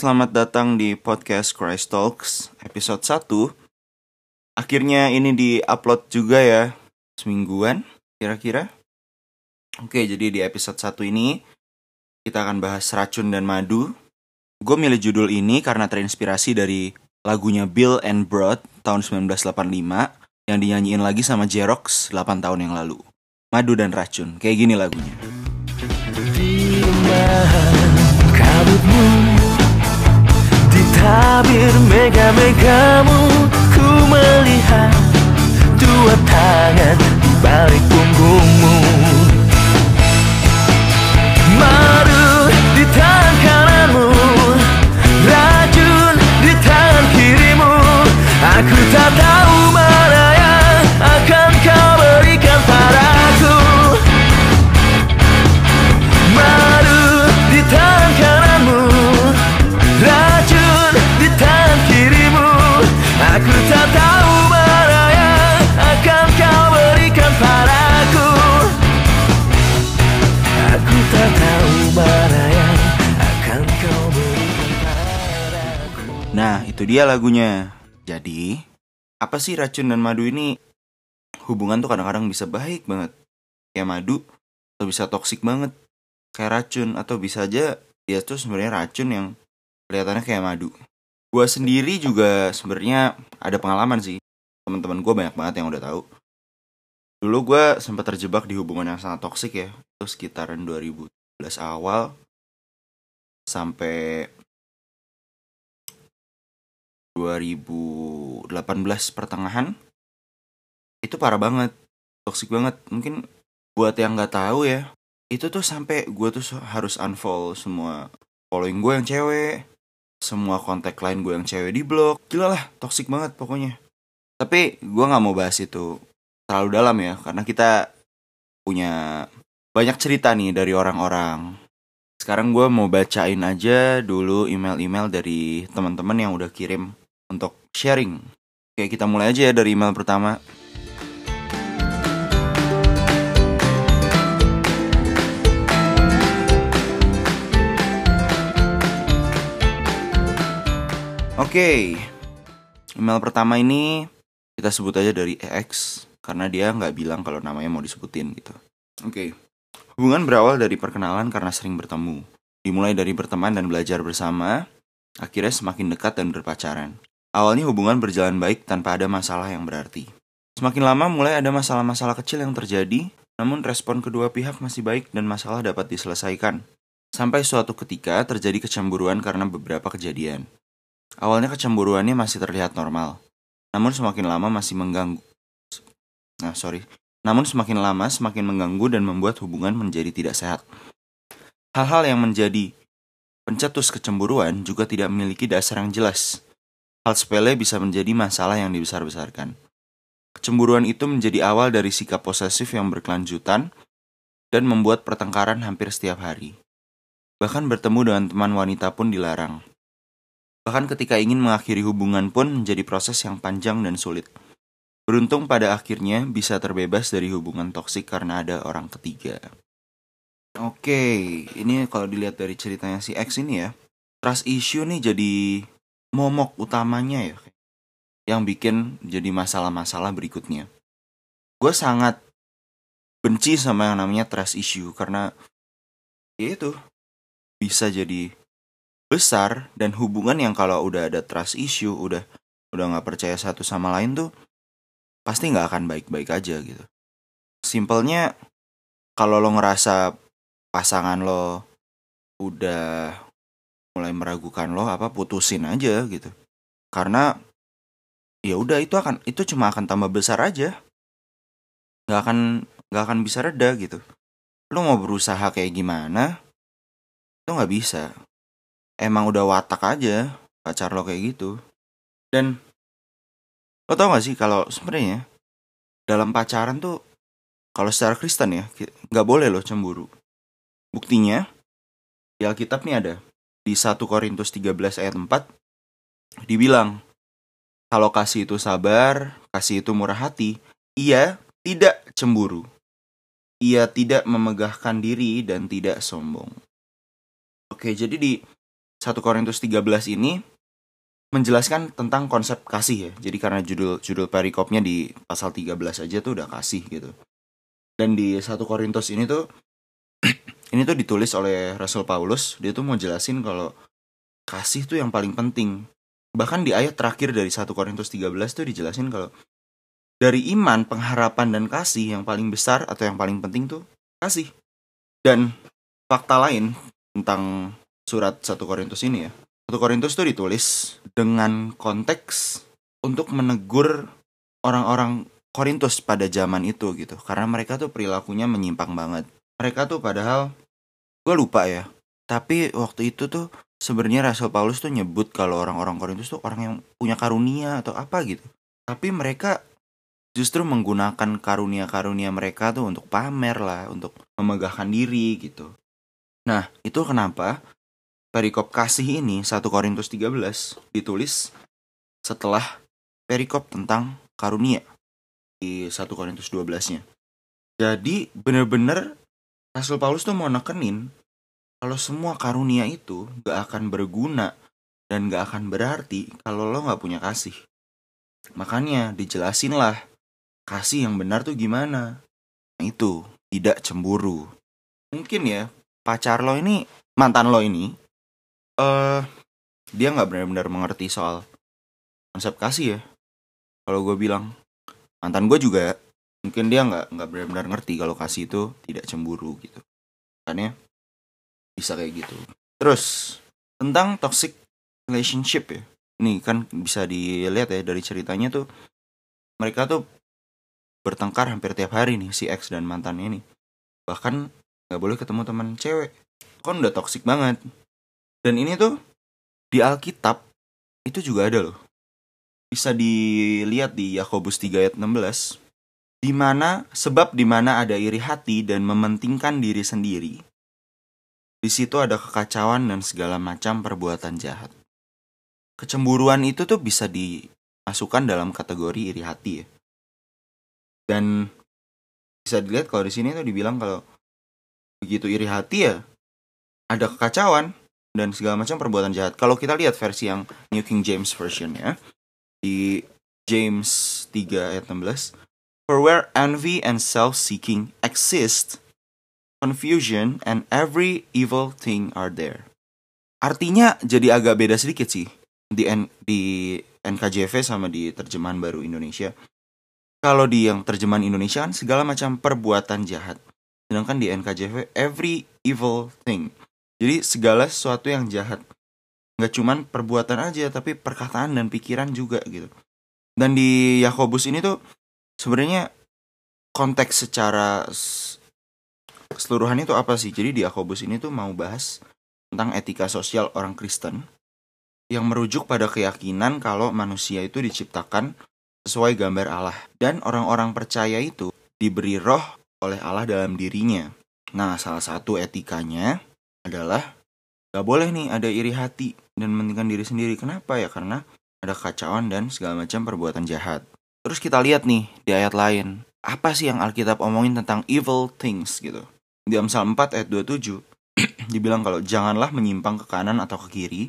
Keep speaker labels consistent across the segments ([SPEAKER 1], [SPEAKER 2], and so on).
[SPEAKER 1] selamat datang di podcast Christ Talks episode 1 Akhirnya ini di-upload juga ya Semingguan kira-kira. Oke jadi di episode 1 ini Kita akan bahas racun dan madu. Gue milih judul ini karena terinspirasi dari lagunya Bill and Broad tahun 1985 Yang dinyanyiin lagi sama Jerox 8 tahun yang lalu. Madu dan racun, kayak gini lagunya
[SPEAKER 2] tabir mega-megamu Ku melihat dua tangan
[SPEAKER 1] dia lagunya. Jadi, apa sih racun dan madu ini? Hubungan tuh kadang-kadang bisa baik banget. Kayak madu, atau bisa toksik banget. Kayak racun, atau bisa aja dia tuh sebenarnya racun yang kelihatannya kayak madu. Gua sendiri juga sebenarnya ada pengalaman sih. Teman-teman gue banyak banget yang udah tahu. Dulu gue sempat terjebak di hubungan yang sangat toksik ya. Itu sekitaran 2012 awal sampai 2018 pertengahan itu parah banget toxic banget. Mungkin buat yang nggak tahu ya itu tuh sampai gue tuh harus unfollow semua following gue yang cewek semua kontak lain gue yang cewek di blok gila lah toxic banget pokoknya. Tapi gue nggak mau bahas itu terlalu dalam ya karena kita punya banyak cerita nih dari orang-orang. Sekarang gue mau bacain aja dulu email-email dari teman-teman yang udah kirim untuk sharing. Oke, kita mulai aja ya dari email pertama. Oke, email pertama ini kita sebut aja dari EX karena dia nggak bilang kalau namanya mau disebutin gitu. Oke, hubungan berawal dari perkenalan karena sering bertemu. Dimulai dari berteman dan belajar bersama, akhirnya semakin dekat dan berpacaran. Awalnya hubungan berjalan baik tanpa ada masalah yang berarti. Semakin lama mulai ada masalah-masalah kecil yang terjadi, namun respon kedua pihak masih baik dan masalah dapat diselesaikan. Sampai suatu ketika terjadi kecemburuan karena beberapa kejadian. Awalnya kecemburuannya masih terlihat normal, namun semakin lama masih mengganggu. Nah, sorry. Namun semakin lama semakin mengganggu dan membuat hubungan menjadi tidak sehat. Hal-hal yang menjadi pencetus kecemburuan juga tidak memiliki dasar yang jelas. Hal sepele bisa menjadi masalah yang dibesar-besarkan. Kecemburuan itu menjadi awal dari sikap posesif yang berkelanjutan dan membuat pertengkaran hampir setiap hari. Bahkan bertemu dengan teman wanita pun dilarang. Bahkan ketika ingin mengakhiri hubungan pun menjadi proses yang panjang dan sulit. Beruntung pada akhirnya bisa terbebas dari hubungan toksik karena ada orang ketiga. Oke, ini kalau dilihat dari ceritanya si X ini ya, trust issue nih jadi momok utamanya ya yang bikin jadi masalah-masalah berikutnya. Gue sangat benci sama yang namanya trust issue karena ya itu bisa jadi besar dan hubungan yang kalau udah ada trust issue udah udah nggak percaya satu sama lain tuh pasti nggak akan baik-baik aja gitu. Simpelnya kalau lo ngerasa pasangan lo udah mulai meragukan lo apa putusin aja gitu. Karena ya udah itu akan itu cuma akan tambah besar aja. Nggak akan nggak akan bisa reda gitu. Lo mau berusaha kayak gimana itu nggak bisa. Emang udah watak aja pacar lo kayak gitu. Dan lo tau gak sih kalau sebenarnya dalam pacaran tuh kalau secara Kristen ya nggak boleh lo cemburu. Buktinya di Alkitab nih ada di 1 Korintus 13 ayat 4 dibilang kalau kasih itu sabar, kasih itu murah hati, ia tidak cemburu. Ia tidak memegahkan diri dan tidak sombong. Oke, jadi di 1 Korintus 13 ini menjelaskan tentang konsep kasih ya. Jadi karena judul judul perikopnya di pasal 13 aja tuh udah kasih gitu. Dan di 1 Korintus ini tuh ini tuh ditulis oleh Rasul Paulus, dia tuh mau jelasin kalau kasih tuh yang paling penting. Bahkan di ayat terakhir dari 1 Korintus 13 tuh dijelasin kalau dari iman, pengharapan dan kasih yang paling besar atau yang paling penting tuh kasih. Dan fakta lain tentang surat 1 Korintus ini ya. 1 Korintus tuh ditulis dengan konteks untuk menegur orang-orang Korintus pada zaman itu gitu. Karena mereka tuh perilakunya menyimpang banget. Mereka tuh padahal gue lupa ya. Tapi waktu itu tuh sebenarnya Rasul Paulus tuh nyebut kalau orang-orang Korintus tuh orang yang punya karunia atau apa gitu. Tapi mereka justru menggunakan karunia-karunia mereka tuh untuk pamer lah, untuk memegahkan diri gitu. Nah, itu kenapa perikop kasih ini 1 Korintus 13 ditulis setelah perikop tentang karunia di 1 Korintus 12-nya. Jadi bener-bener Rasul Paulus tuh mau nekenin kalau semua karunia itu gak akan berguna dan gak akan berarti kalau lo gak punya kasih. Makanya dijelasin lah kasih yang benar tuh gimana. Nah, itu tidak cemburu. Mungkin ya pacar lo ini mantan lo ini eh uh, dia nggak benar-benar mengerti soal konsep kasih ya. Kalau gue bilang mantan gue juga mungkin dia nggak nggak benar-benar ngerti kalau kasih itu tidak cemburu gitu. Kan ya bisa kayak gitu. Terus tentang toxic relationship ya. Ini kan bisa dilihat ya dari ceritanya tuh mereka tuh bertengkar hampir tiap hari nih si ex dan mantannya ini. Bahkan nggak boleh ketemu teman cewek. Kan udah toxic banget. Dan ini tuh di Alkitab itu juga ada loh. Bisa dilihat di Yakobus 3 ayat 16. Di mana sebab di mana ada iri hati dan mementingkan diri sendiri. Di situ ada kekacauan dan segala macam perbuatan jahat. Kecemburuan itu tuh bisa dimasukkan dalam kategori iri hati ya dan bisa dilihat kalau di sini tuh dibilang kalau begitu iri hati ya ada kekacauan dan segala macam perbuatan jahat. Kalau kita lihat versi yang New King James Version ya di James 3 ayat 16 For where envy and self-seeking exist, confusion and every evil thing are there. Artinya jadi agak beda sedikit sih di N di NKJV sama di terjemahan baru Indonesia kalau di yang terjemahan Indonesia kan segala macam perbuatan jahat. Sedangkan di NKJV every evil thing. Jadi segala sesuatu yang jahat. Nggak cuman perbuatan aja tapi perkataan dan pikiran juga gitu. Dan di Yakobus ini tuh sebenarnya konteks secara keseluruhan itu apa sih? Jadi di Yakobus ini tuh mau bahas tentang etika sosial orang Kristen yang merujuk pada keyakinan kalau manusia itu diciptakan sesuai gambar Allah. Dan orang-orang percaya itu diberi roh oleh Allah dalam dirinya. Nah, salah satu etikanya adalah gak boleh nih ada iri hati dan mementingkan diri sendiri. Kenapa ya? Karena ada kacauan dan segala macam perbuatan jahat. Terus kita lihat nih di ayat lain. Apa sih yang Alkitab omongin tentang evil things gitu. Di Amsal 4 ayat 27 dibilang kalau janganlah menyimpang ke kanan atau ke kiri,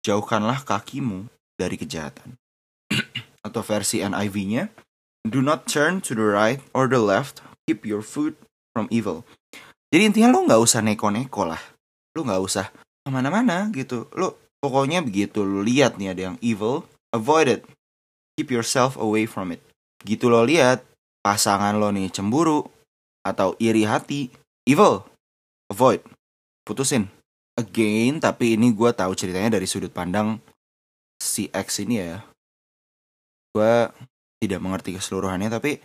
[SPEAKER 1] jauhkanlah kakimu dari kejahatan atau versi NIV-nya, do not turn to the right or the left, keep your foot from evil. Jadi intinya lo nggak usah neko-neko lah, lo nggak usah ke mana-mana gitu. Lo pokoknya begitu lo lihat nih ada yang evil, avoid it, keep yourself away from it. Gitu lo lihat pasangan lo nih cemburu atau iri hati, evil, avoid, putusin. Again, tapi ini gue tahu ceritanya dari sudut pandang si X ini ya. Gue tidak mengerti keseluruhannya tapi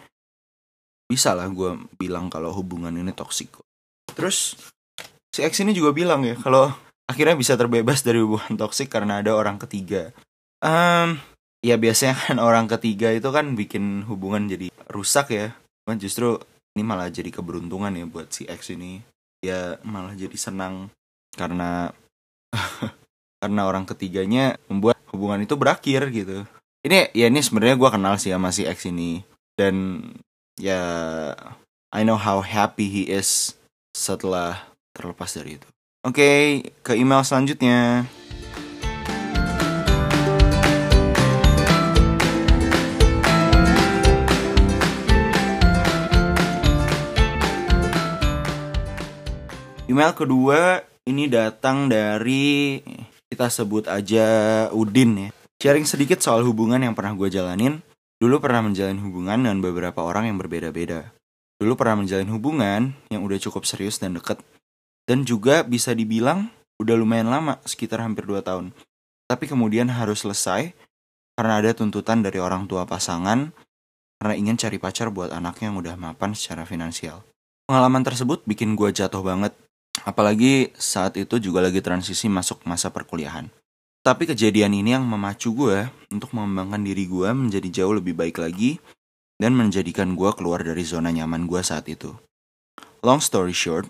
[SPEAKER 1] bisa lah gue bilang kalau hubungan ini toksik terus si X ini juga bilang ya kalau akhirnya bisa terbebas dari hubungan toksik karena ada orang ketiga. Um, ya biasanya kan orang ketiga itu kan bikin hubungan jadi rusak ya. Cuman justru ini malah jadi keberuntungan ya buat si X ini ya malah jadi senang karena karena orang ketiganya membuat hubungan itu berakhir gitu ini ya ini sebenarnya gue kenal sih sama si X ini dan ya I know how happy he is setelah terlepas dari itu. Oke, okay, ke email selanjutnya. Email kedua ini datang dari kita sebut aja Udin ya. Sharing sedikit soal hubungan yang pernah gue jalanin. Dulu pernah menjalin hubungan dengan beberapa orang yang berbeda-beda. Dulu pernah menjalin hubungan yang udah cukup serius dan deket. Dan juga bisa dibilang udah lumayan lama, sekitar hampir 2 tahun. Tapi kemudian harus selesai karena ada tuntutan dari orang tua pasangan karena ingin cari pacar buat anaknya yang udah mapan secara finansial. Pengalaman tersebut bikin gue jatuh banget, apalagi saat itu juga lagi transisi masuk masa perkuliahan. Tapi kejadian ini yang memacu gue untuk mengembangkan diri gue menjadi jauh lebih baik lagi dan menjadikan gue keluar dari zona nyaman gue saat itu. Long story short,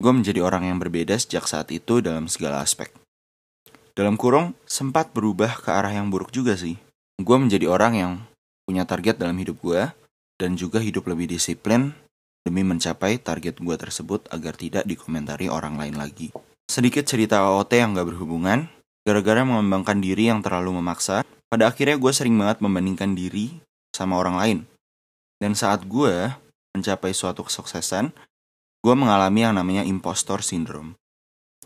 [SPEAKER 1] gue menjadi orang yang berbeda sejak saat itu dalam segala aspek. Dalam kurung, sempat berubah ke arah yang buruk juga sih. Gue menjadi orang yang punya target dalam hidup gue dan juga hidup lebih disiplin demi mencapai target gue tersebut agar tidak dikomentari orang lain lagi. Sedikit cerita OOT yang gak berhubungan, Gara-gara mengembangkan diri yang terlalu memaksa, pada akhirnya gue sering banget membandingkan diri sama orang lain. Dan saat gue mencapai suatu kesuksesan, gue mengalami yang namanya impostor syndrome.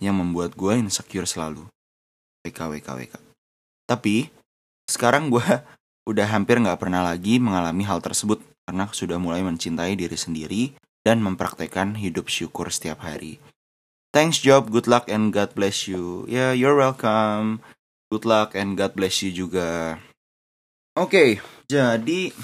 [SPEAKER 1] Yang membuat gue insecure selalu. WK, WK. Tapi, sekarang gue udah hampir gak pernah lagi mengalami hal tersebut karena sudah mulai mencintai diri sendiri dan mempraktekkan hidup syukur setiap hari. Thanks job, good luck and God bless you. Ya, yeah, you're welcome. Good luck and God bless you juga. Oke, okay, jadi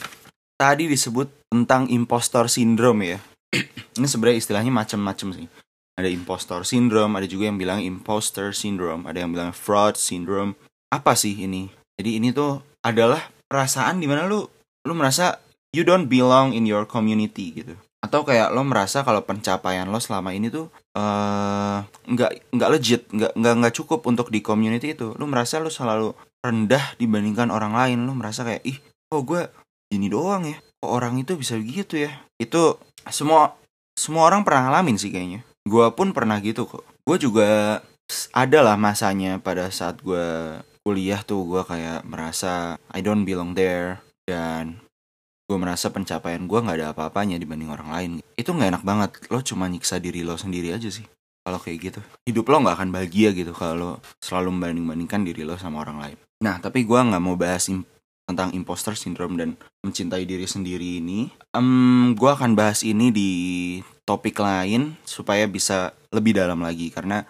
[SPEAKER 1] tadi disebut tentang impostor syndrome ya. Ini sebenarnya istilahnya macam-macam sih. Ada impostor syndrome, ada juga yang bilang imposter syndrome, ada yang bilang fraud syndrome. Apa sih ini? Jadi ini tuh adalah perasaan di mana lu lu merasa you don't belong in your community gitu. Atau kayak lo merasa kalau pencapaian lo selama ini tuh uh, nggak nggak legit nggak nggak nggak cukup untuk di community itu. Lo merasa lo selalu rendah dibandingkan orang lain. Lo merasa kayak ih oh gue gini doang ya? Kok orang itu bisa begitu ya? Itu semua semua orang pernah ngalamin sih kayaknya. Gue pun pernah gitu kok. Gue juga ada lah masanya pada saat gue kuliah tuh gue kayak merasa I don't belong there. Dan gue merasa pencapaian gue nggak ada apa-apanya dibanding orang lain. Itu nggak enak banget. Lo cuma nyiksa diri lo sendiri aja sih kalau kayak gitu. Hidup lo nggak akan bahagia gitu kalau selalu membanding-bandingkan diri lo sama orang lain. Nah tapi gue nggak mau bahas im tentang imposter syndrome dan mencintai diri sendiri ini. Um, gue akan bahas ini di topik lain supaya bisa lebih dalam lagi. Karena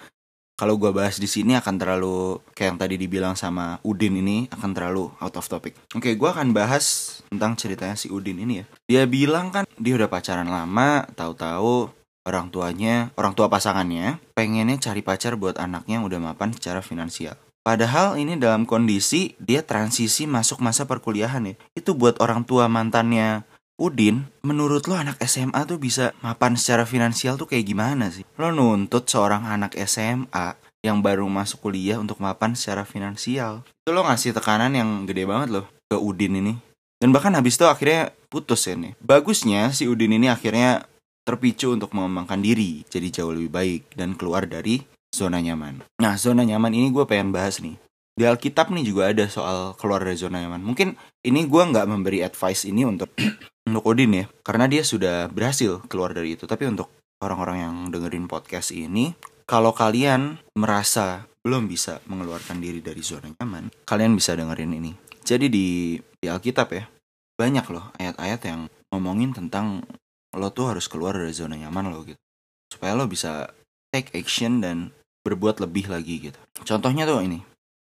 [SPEAKER 1] kalau gue bahas di sini akan terlalu kayak yang tadi dibilang sama Udin ini akan terlalu out of topic. Oke, gue akan bahas tentang ceritanya si Udin ini ya. Dia bilang kan dia udah pacaran lama, tahu-tahu orang tuanya, orang tua pasangannya pengennya cari pacar buat anaknya yang udah mapan secara finansial. Padahal ini dalam kondisi dia transisi masuk masa perkuliahan ya. Itu buat orang tua mantannya Udin, menurut lo anak SMA tuh bisa mapan secara finansial tuh kayak gimana sih? Lo nuntut seorang anak SMA yang baru masuk kuliah untuk mapan secara finansial. Itu lo ngasih tekanan yang gede banget loh ke Udin ini. Dan bahkan habis itu akhirnya putus ya nih. Bagusnya si Udin ini akhirnya terpicu untuk mengembangkan diri jadi jauh lebih baik dan keluar dari zona nyaman. Nah, zona nyaman ini gue pengen bahas nih. Di Alkitab nih juga ada soal keluar dari zona nyaman. Mungkin ini gue nggak memberi advice ini untuk untuk Odin ya, karena dia sudah berhasil keluar dari itu. Tapi untuk orang-orang yang dengerin podcast ini, kalau kalian merasa belum bisa mengeluarkan diri dari zona nyaman, kalian bisa dengerin ini. Jadi di, di Alkitab ya, banyak loh ayat-ayat yang ngomongin tentang lo tuh harus keluar dari zona nyaman lo gitu. Supaya lo bisa take action dan berbuat lebih lagi gitu. Contohnya tuh ini.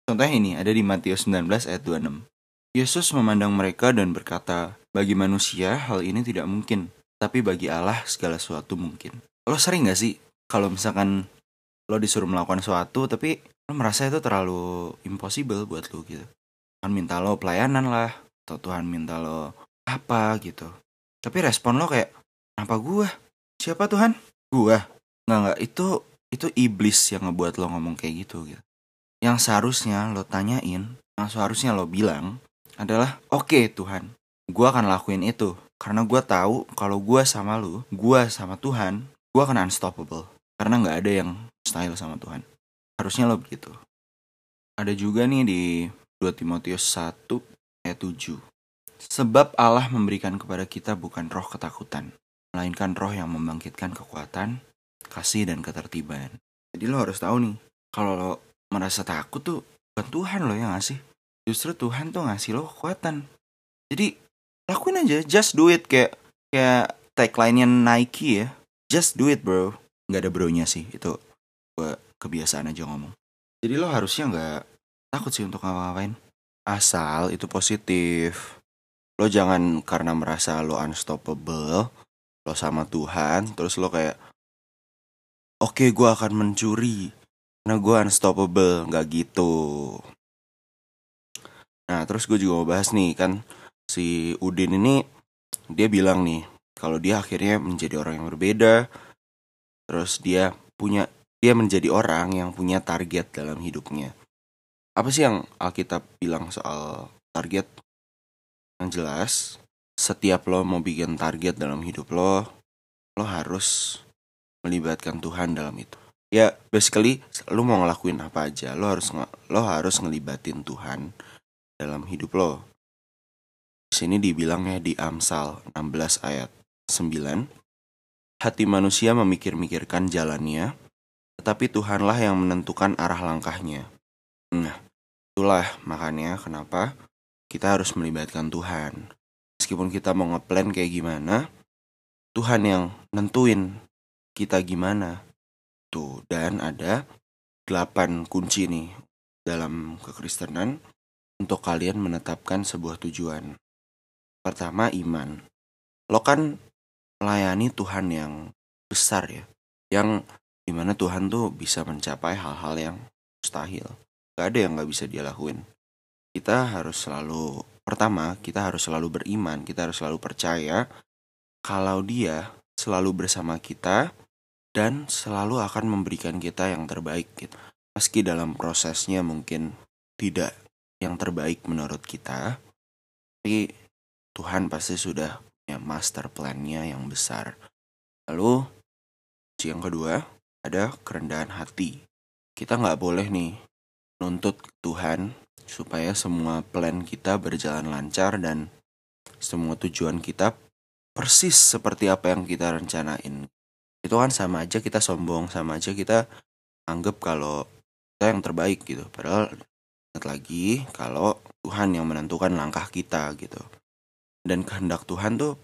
[SPEAKER 1] Contohnya ini ada di Matius 19 ayat 26. Yesus memandang mereka dan berkata, bagi manusia, hal ini tidak mungkin. Tapi bagi Allah, segala sesuatu mungkin. Lo sering gak sih kalau misalkan lo disuruh melakukan sesuatu, tapi lo merasa itu terlalu impossible buat lo gitu. Tuhan minta lo pelayanan lah, atau Tuhan minta lo apa gitu. Tapi respon lo kayak, kenapa gue? Siapa Tuhan? Gue. Nggak, nggak. Itu, itu iblis yang ngebuat lo ngomong kayak gitu gitu. Yang seharusnya lo tanyain, yang seharusnya lo bilang adalah, oke okay, Tuhan, gue akan lakuin itu karena gue tahu kalau gue sama lu gue sama Tuhan gue akan unstoppable karena nggak ada yang style sama Tuhan harusnya lo begitu ada juga nih di 2 Timotius 1 ayat 7 sebab Allah memberikan kepada kita bukan roh ketakutan melainkan roh yang membangkitkan kekuatan kasih dan ketertiban. Jadi lo harus tahu nih, kalau lo merasa takut tuh bukan Tuhan lo yang ngasih. Justru Tuhan tuh ngasih lo kekuatan. Jadi lakuin aja, just do it kayak kayak tagline-nya Nike ya. Just do it bro. Nggak ada bro-nya sih, itu kebiasaan aja ngomong. Jadi lo harusnya nggak takut sih untuk ngapa-ngapain. Asal itu positif. Lo jangan karena merasa lo unstoppable, lo sama Tuhan, terus lo kayak, oke gue akan mencuri, karena gue unstoppable, nggak gitu. Nah terus gue juga mau bahas nih kan si Udin ini dia bilang nih kalau dia akhirnya menjadi orang yang berbeda, terus dia punya dia menjadi orang yang punya target dalam hidupnya. Apa sih yang Alkitab bilang soal target? Yang jelas, setiap lo mau bikin target dalam hidup lo, lo harus melibatkan Tuhan dalam itu. Ya, basically lo mau ngelakuin apa aja, lo harus lo harus ngelibatin Tuhan dalam hidup lo. Sini dibilangnya di Amsal 16 ayat 9. Hati manusia memikir-mikirkan jalannya, tetapi Tuhanlah yang menentukan arah langkahnya. Nah, itulah makanya kenapa kita harus melibatkan Tuhan. Meskipun kita mau ngeplan kayak gimana, Tuhan yang nentuin kita gimana. Tuh, dan ada 8 kunci nih dalam kekristenan untuk kalian menetapkan sebuah tujuan. Pertama, iman. Lo kan melayani Tuhan yang besar ya, yang di mana Tuhan tuh bisa mencapai hal-hal yang mustahil. Gak ada yang gak bisa dia lakuin. Kita harus selalu, pertama, kita harus selalu beriman, kita harus selalu percaya kalau dia selalu bersama kita dan selalu akan memberikan kita yang terbaik gitu. Meski dalam prosesnya mungkin tidak yang terbaik menurut kita, tapi Tuhan pasti sudah punya master plan-nya yang besar. Lalu, yang kedua, ada kerendahan hati. Kita nggak boleh nih nuntut Tuhan supaya semua plan kita berjalan lancar dan semua tujuan kita persis seperti apa yang kita rencanain. Itu kan sama aja kita sombong, sama aja kita anggap kalau kita yang terbaik gitu. Padahal ingat lagi kalau Tuhan yang menentukan langkah kita gitu. Dan kehendak Tuhan tuh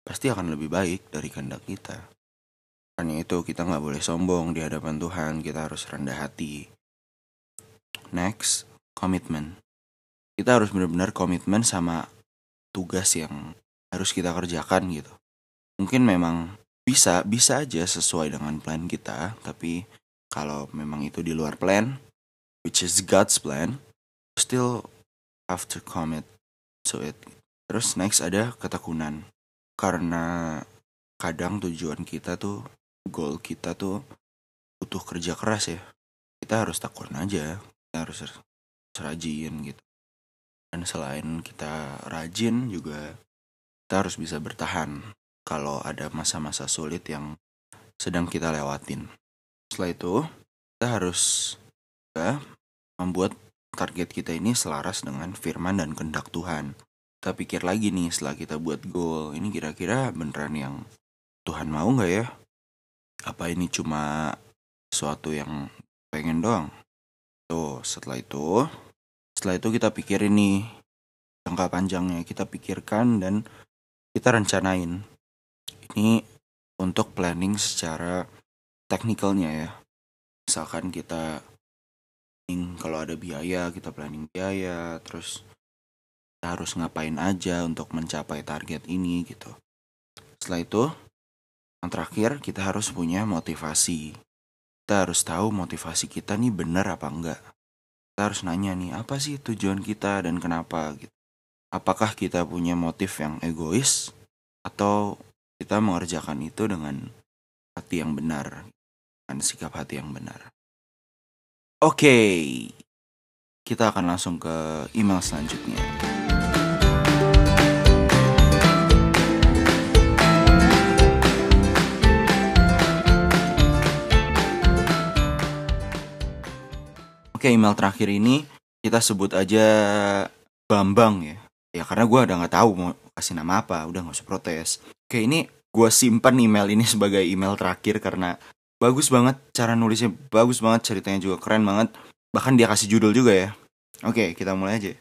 [SPEAKER 1] pasti akan lebih baik dari kehendak kita. Makanya itu kita nggak boleh sombong di hadapan Tuhan, kita harus rendah hati. Next, komitmen. Kita harus benar-benar komitmen sama tugas yang harus kita kerjakan gitu. Mungkin memang bisa, bisa aja sesuai dengan plan kita, tapi kalau memang itu di luar plan, which is God's plan, still have to commit to it. Terus next ada ketekunan. Karena kadang tujuan kita tuh, goal kita tuh butuh kerja keras ya. Kita harus tekun aja, kita harus rajin gitu. Dan selain kita rajin juga kita harus bisa bertahan kalau ada masa-masa sulit yang sedang kita lewatin. Setelah itu, kita harus juga membuat target kita ini selaras dengan firman dan kehendak Tuhan. Kita pikir lagi nih setelah kita buat goal, ini kira-kira beneran yang Tuhan mau nggak ya? Apa ini cuma sesuatu yang pengen doang? Tuh, setelah itu, setelah itu kita pikirin nih jangka panjangnya, kita pikirkan dan kita rencanain. Ini untuk planning secara teknikalnya ya. Misalkan kita kalau ada biaya, kita planning biaya, terus kita harus ngapain aja untuk mencapai target ini gitu. Setelah itu, yang terakhir kita harus punya motivasi. Kita harus tahu motivasi kita nih benar apa enggak. Kita harus nanya nih, apa sih tujuan kita dan kenapa gitu. Apakah kita punya motif yang egois atau kita mengerjakan itu dengan hati yang benar, dengan sikap hati yang benar. Oke, kita akan langsung ke email selanjutnya. Oke, email terakhir ini kita sebut aja Bambang ya. Ya karena gue udah nggak tahu mau kasih nama apa, udah nggak usah protes. Oke, ini gue simpan email ini sebagai email terakhir karena bagus banget cara nulisnya bagus banget ceritanya juga keren banget. Bahkan dia kasih judul juga ya. Oke kita mulai aja.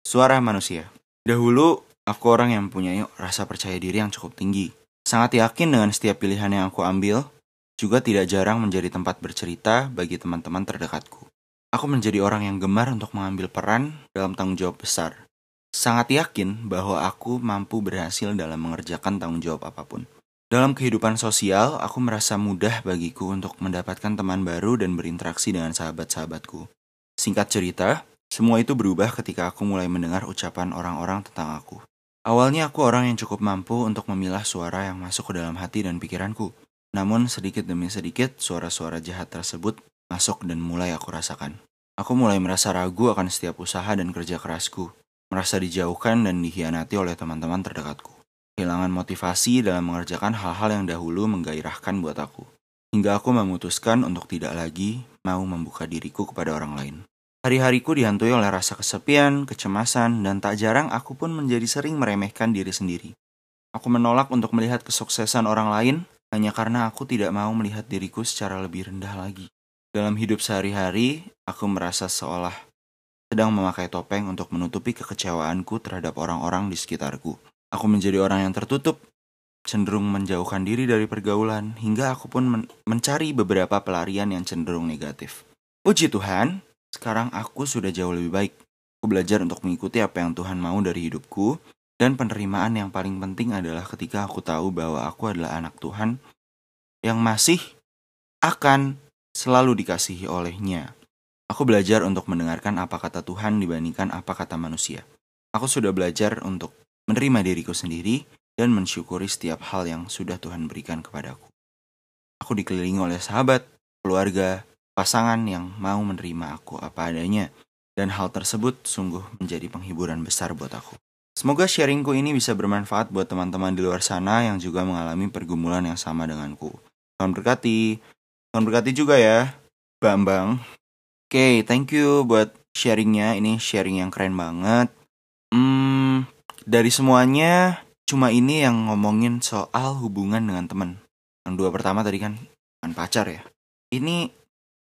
[SPEAKER 1] Suara manusia. Dahulu aku orang yang mempunyai rasa percaya diri yang cukup tinggi. Sangat yakin dengan setiap pilihan yang aku ambil. Juga tidak jarang menjadi tempat bercerita bagi teman-teman terdekatku aku menjadi orang yang gemar untuk mengambil peran dalam tanggung jawab besar sangat yakin bahwa aku mampu berhasil dalam mengerjakan tanggung jawab apa pun dalam kehidupan sosial, aku merasa mudah bagiku untuk mendapatkan teman baru dan berinteraksi dengan sahabat-sahabatku. Singkat cerita, semua itu berubah ketika aku mulai mendengar ucapan orang-orang tentang aku. Awalnya aku orang yang cukup mampu untuk memilah suara yang masuk ke dalam hati dan pikiranku. Namun sedikit demi sedikit suara-suara jahat tersebut masuk dan mulai aku rasakan. Aku mulai merasa ragu akan setiap usaha dan kerja kerasku, merasa dijauhkan dan dihianati oleh teman-teman terdekatku kehilangan motivasi dalam mengerjakan hal-hal yang dahulu menggairahkan buat aku. Hingga aku memutuskan untuk tidak lagi mau membuka diriku kepada orang lain. Hari-hariku dihantui oleh rasa kesepian, kecemasan, dan tak jarang aku pun menjadi sering meremehkan diri sendiri. Aku menolak untuk melihat kesuksesan orang lain hanya karena aku tidak mau melihat diriku secara lebih rendah lagi. Dalam hidup sehari-hari, aku merasa seolah sedang memakai topeng untuk menutupi kekecewaanku terhadap orang-orang di sekitarku. Aku menjadi orang yang tertutup, cenderung menjauhkan diri dari pergaulan, hingga aku pun men mencari beberapa pelarian yang cenderung negatif. Puji Tuhan, sekarang aku sudah jauh lebih baik. Aku belajar untuk mengikuti apa yang Tuhan mau dari hidupku, dan penerimaan yang paling penting adalah ketika aku tahu bahwa aku adalah anak Tuhan yang masih akan selalu dikasihi olehnya. Aku belajar untuk mendengarkan apa kata Tuhan dibandingkan apa kata manusia. Aku sudah belajar untuk menerima diriku sendiri, dan mensyukuri setiap hal yang sudah Tuhan berikan kepadaku. Aku dikelilingi oleh sahabat, keluarga, pasangan yang mau menerima aku apa adanya, dan hal tersebut sungguh menjadi penghiburan besar buat aku. Semoga sharingku ini bisa bermanfaat buat teman-teman di luar sana yang juga mengalami pergumulan yang sama denganku. Tuhan berkati. Tuhan berkati juga ya, Bambang. Oke, okay, thank you buat sharingnya. Ini sharing yang keren banget. Hmm, dari semuanya cuma ini yang ngomongin soal hubungan dengan temen. Yang dua pertama tadi kan kan pacar ya. Ini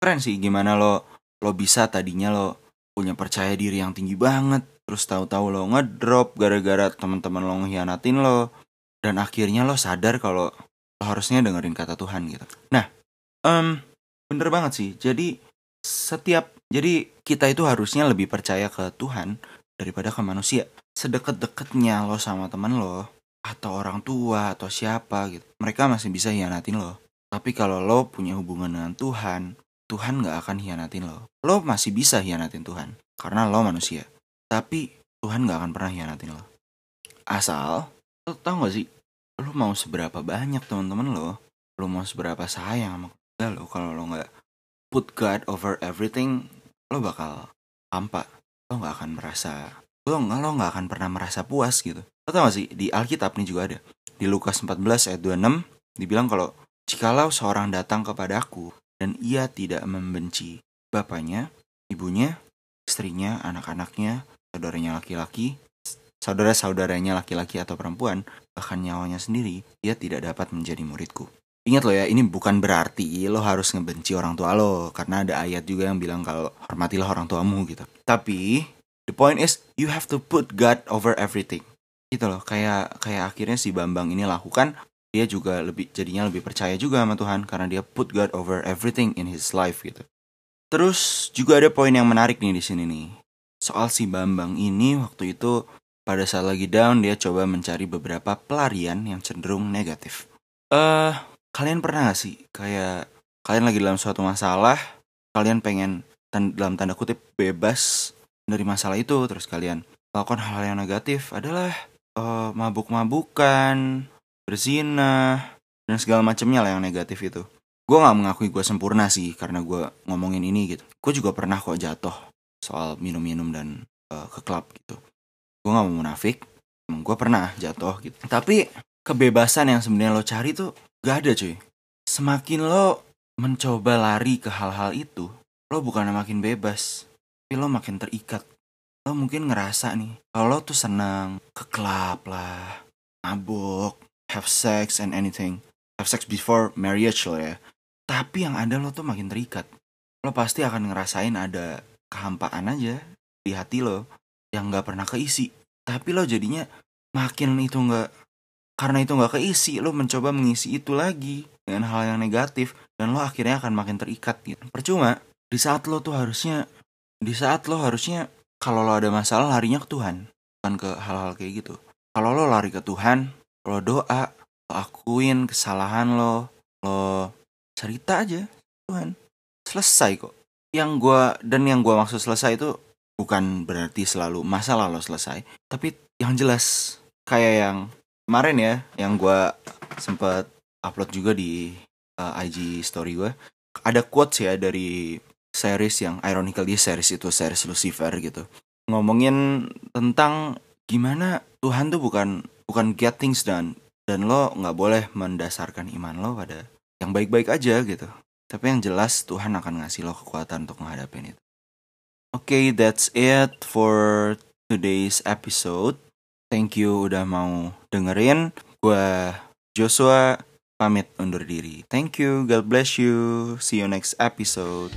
[SPEAKER 1] keren sih gimana lo lo bisa tadinya lo punya percaya diri yang tinggi banget, terus tahu-tahu lo ngedrop gara-gara teman-teman lo ngehianatin lo dan akhirnya lo sadar kalau lo harusnya dengerin kata Tuhan gitu. Nah, um, bener banget sih. Jadi setiap jadi kita itu harusnya lebih percaya ke Tuhan daripada ke manusia. Sedekat-dekatnya lo sama temen lo atau orang tua atau siapa gitu mereka masih bisa hianatin lo. Tapi kalau lo punya hubungan dengan Tuhan Tuhan gak akan hianatin lo. Lo masih bisa hianatin Tuhan karena lo manusia. Tapi Tuhan gak akan pernah hianatin lo. Asal lo tau gak sih? Lo mau seberapa banyak teman-teman lo lo mau seberapa sayang sama lo kalau lo nggak put God over everything lo bakal hampa. Lo gak akan merasa lo nggak lo nggak akan pernah merasa puas gitu. Lo tau gak sih di Alkitab nih juga ada. Di Lukas 14 ayat 26 dibilang kalau jikalau seorang datang kepadaku dan ia tidak membenci bapaknya ibunya istrinya anak-anaknya saudaranya laki-laki saudara-saudaranya laki-laki atau perempuan bahkan nyawanya sendiri dia tidak dapat menjadi muridku Ingat lo ya, ini bukan berarti lo harus ngebenci orang tua lo karena ada ayat juga yang bilang kalau hormatilah orang tuamu gitu. Tapi the point is you have to put God over everything. Gitu loh kayak kayak akhirnya si Bambang ini lakukan dia juga lebih jadinya lebih percaya juga sama Tuhan karena dia put God over everything in his life gitu. Terus juga ada poin yang menarik nih di sini nih. Soal si Bambang ini waktu itu pada saat lagi down dia coba mencari beberapa pelarian yang cenderung negatif. Eh uh, kalian pernah gak sih kayak kalian lagi dalam suatu masalah kalian pengen dalam tanda kutip bebas dari masalah itu terus kalian lakukan hal-hal yang negatif adalah uh, mabuk-mabukan, berzina, dan segala macamnya lah yang negatif itu. Gue gak mengakui gue sempurna sih karena gue ngomongin ini gitu. Gue juga pernah kok jatuh soal minum-minum dan uh, ke klub gitu. Gue gak mau munafik, gue pernah jatuh gitu. Tapi kebebasan yang sebenarnya lo cari tuh gak ada cuy. Semakin lo mencoba lari ke hal-hal itu, lo bukan makin bebas, tapi lo makin terikat lo mungkin ngerasa nih kalau lo tuh senang ke klub lah mabuk have sex and anything have sex before marriage lo ya Tapi yang ada lo tuh makin terikat. Lo pasti akan ngerasain ada kehampaan aja di hati lo yang nggak pernah keisi. Tapi lo jadinya makin itu nggak karena itu nggak keisi, lo mencoba mengisi itu lagi dengan hal yang negatif dan lo akhirnya akan makin terikat gitu. Percuma di saat lo tuh harusnya di saat lo harusnya kalau lo ada masalah larinya ke Tuhan bukan ke hal-hal kayak gitu. Kalau lo lari ke Tuhan, lo doa, lo akuin kesalahan lo, lo cerita aja Tuhan selesai kok yang gua dan yang gua maksud selesai itu bukan berarti selalu masalah lo selesai tapi yang jelas kayak yang kemarin ya yang gua sempet upload juga di uh, IG story gua ada quotes ya dari series yang ironically series itu series Lucifer gitu ngomongin tentang gimana Tuhan tuh bukan bukan get things done dan lo nggak boleh mendasarkan iman lo pada yang baik-baik aja gitu. Tapi yang jelas Tuhan akan ngasih lo kekuatan untuk menghadapi itu. Oke, okay, that's it for today's episode. Thank you udah mau dengerin. Gue Joshua pamit undur diri. Thank you, God bless you. See you next episode.